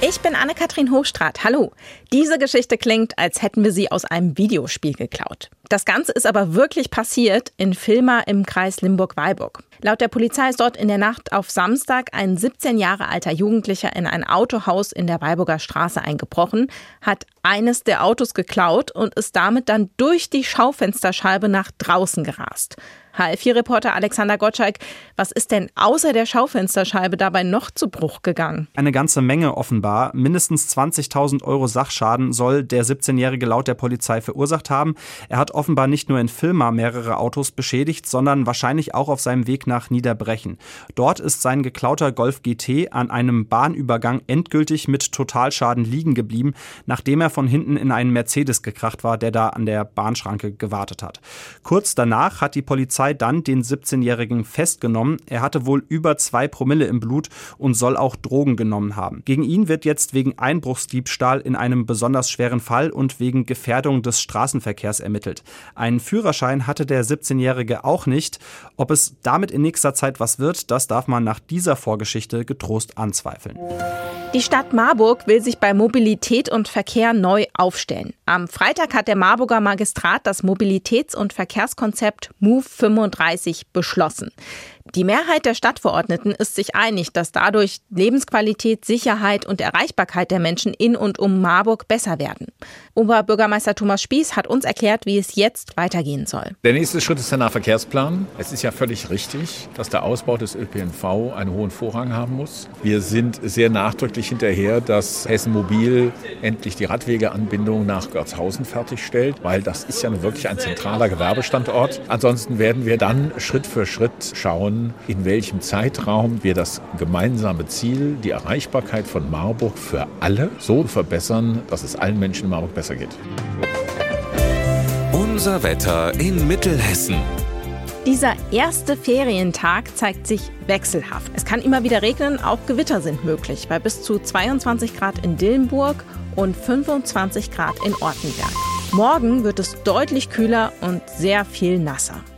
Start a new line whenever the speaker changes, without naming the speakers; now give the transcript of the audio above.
Ich bin Anne-Kathrin Hochstrat. Hallo. Diese Geschichte klingt, als hätten wir sie aus einem Videospiel geklaut. Das Ganze ist aber wirklich passiert in Filma im Kreis Limburg-Weilburg. Laut der Polizei ist dort in der Nacht auf Samstag ein 17 Jahre alter Jugendlicher in ein Autohaus in der Weilburger Straße eingebrochen, hat eines der Autos geklaut und ist damit dann durch die Schaufensterscheibe nach draußen gerast. HR4-Reporter Alexander Gottschalk, was ist denn außer der Schaufensterscheibe dabei noch zu Bruch gegangen?
Eine ganze Menge offenbar. Mindestens 20.000 Euro Sachschaden soll der 17-Jährige laut der Polizei verursacht haben. Er hat offenbar nicht nur in Filma mehrere Autos beschädigt, sondern wahrscheinlich auch auf seinem Weg nach Niederbrechen. Dort ist sein geklauter Golf GT an einem Bahnübergang endgültig mit Totalschaden liegen geblieben, nachdem er von hinten in einen Mercedes gekracht war, der da an der Bahnschranke gewartet hat. Kurz danach hat die Polizei Polizei dann den 17-Jährigen festgenommen. Er hatte wohl über zwei Promille im Blut und soll auch Drogen genommen haben. Gegen ihn wird jetzt wegen Einbruchsdiebstahl in einem besonders schweren Fall und wegen Gefährdung des Straßenverkehrs ermittelt. Einen Führerschein hatte der 17-Jährige auch nicht. Ob es damit in nächster Zeit was wird, das darf man nach dieser Vorgeschichte getrost anzweifeln.
Die Stadt Marburg will sich bei Mobilität und Verkehr neu aufstellen. Am Freitag hat der Marburger Magistrat das Mobilitäts- und Verkehrskonzept MOVE 35 beschlossen. Die Mehrheit der Stadtverordneten ist sich einig, dass dadurch Lebensqualität, Sicherheit und Erreichbarkeit der Menschen in und um Marburg besser werden. Oberbürgermeister Thomas Spieß hat uns erklärt, wie es jetzt weitergehen soll.
Der nächste Schritt ist der Nahverkehrsplan. Es ist ja völlig richtig, dass der Ausbau des ÖPNV einen hohen Vorrang haben muss. Wir sind sehr nachdrücklich hinterher, dass Hessen Mobil endlich die Radwegeanbindung nach Görzhausen fertigstellt, weil das ist ja wirklich ein zentraler Gewerbestandort. Ansonsten werden wir dann Schritt für Schritt schauen, in welchem Zeitraum wir das gemeinsame Ziel, die Erreichbarkeit von Marburg für alle so verbessern, dass es allen Menschen in Marburg besser geht.
Unser Wetter in Mittelhessen.
Dieser erste Ferientag zeigt sich wechselhaft. Es kann immer wieder regnen, auch Gewitter sind möglich, bei bis zu 22 Grad in Dillenburg und 25 Grad in Ortenberg. Morgen wird es deutlich kühler und sehr viel nasser.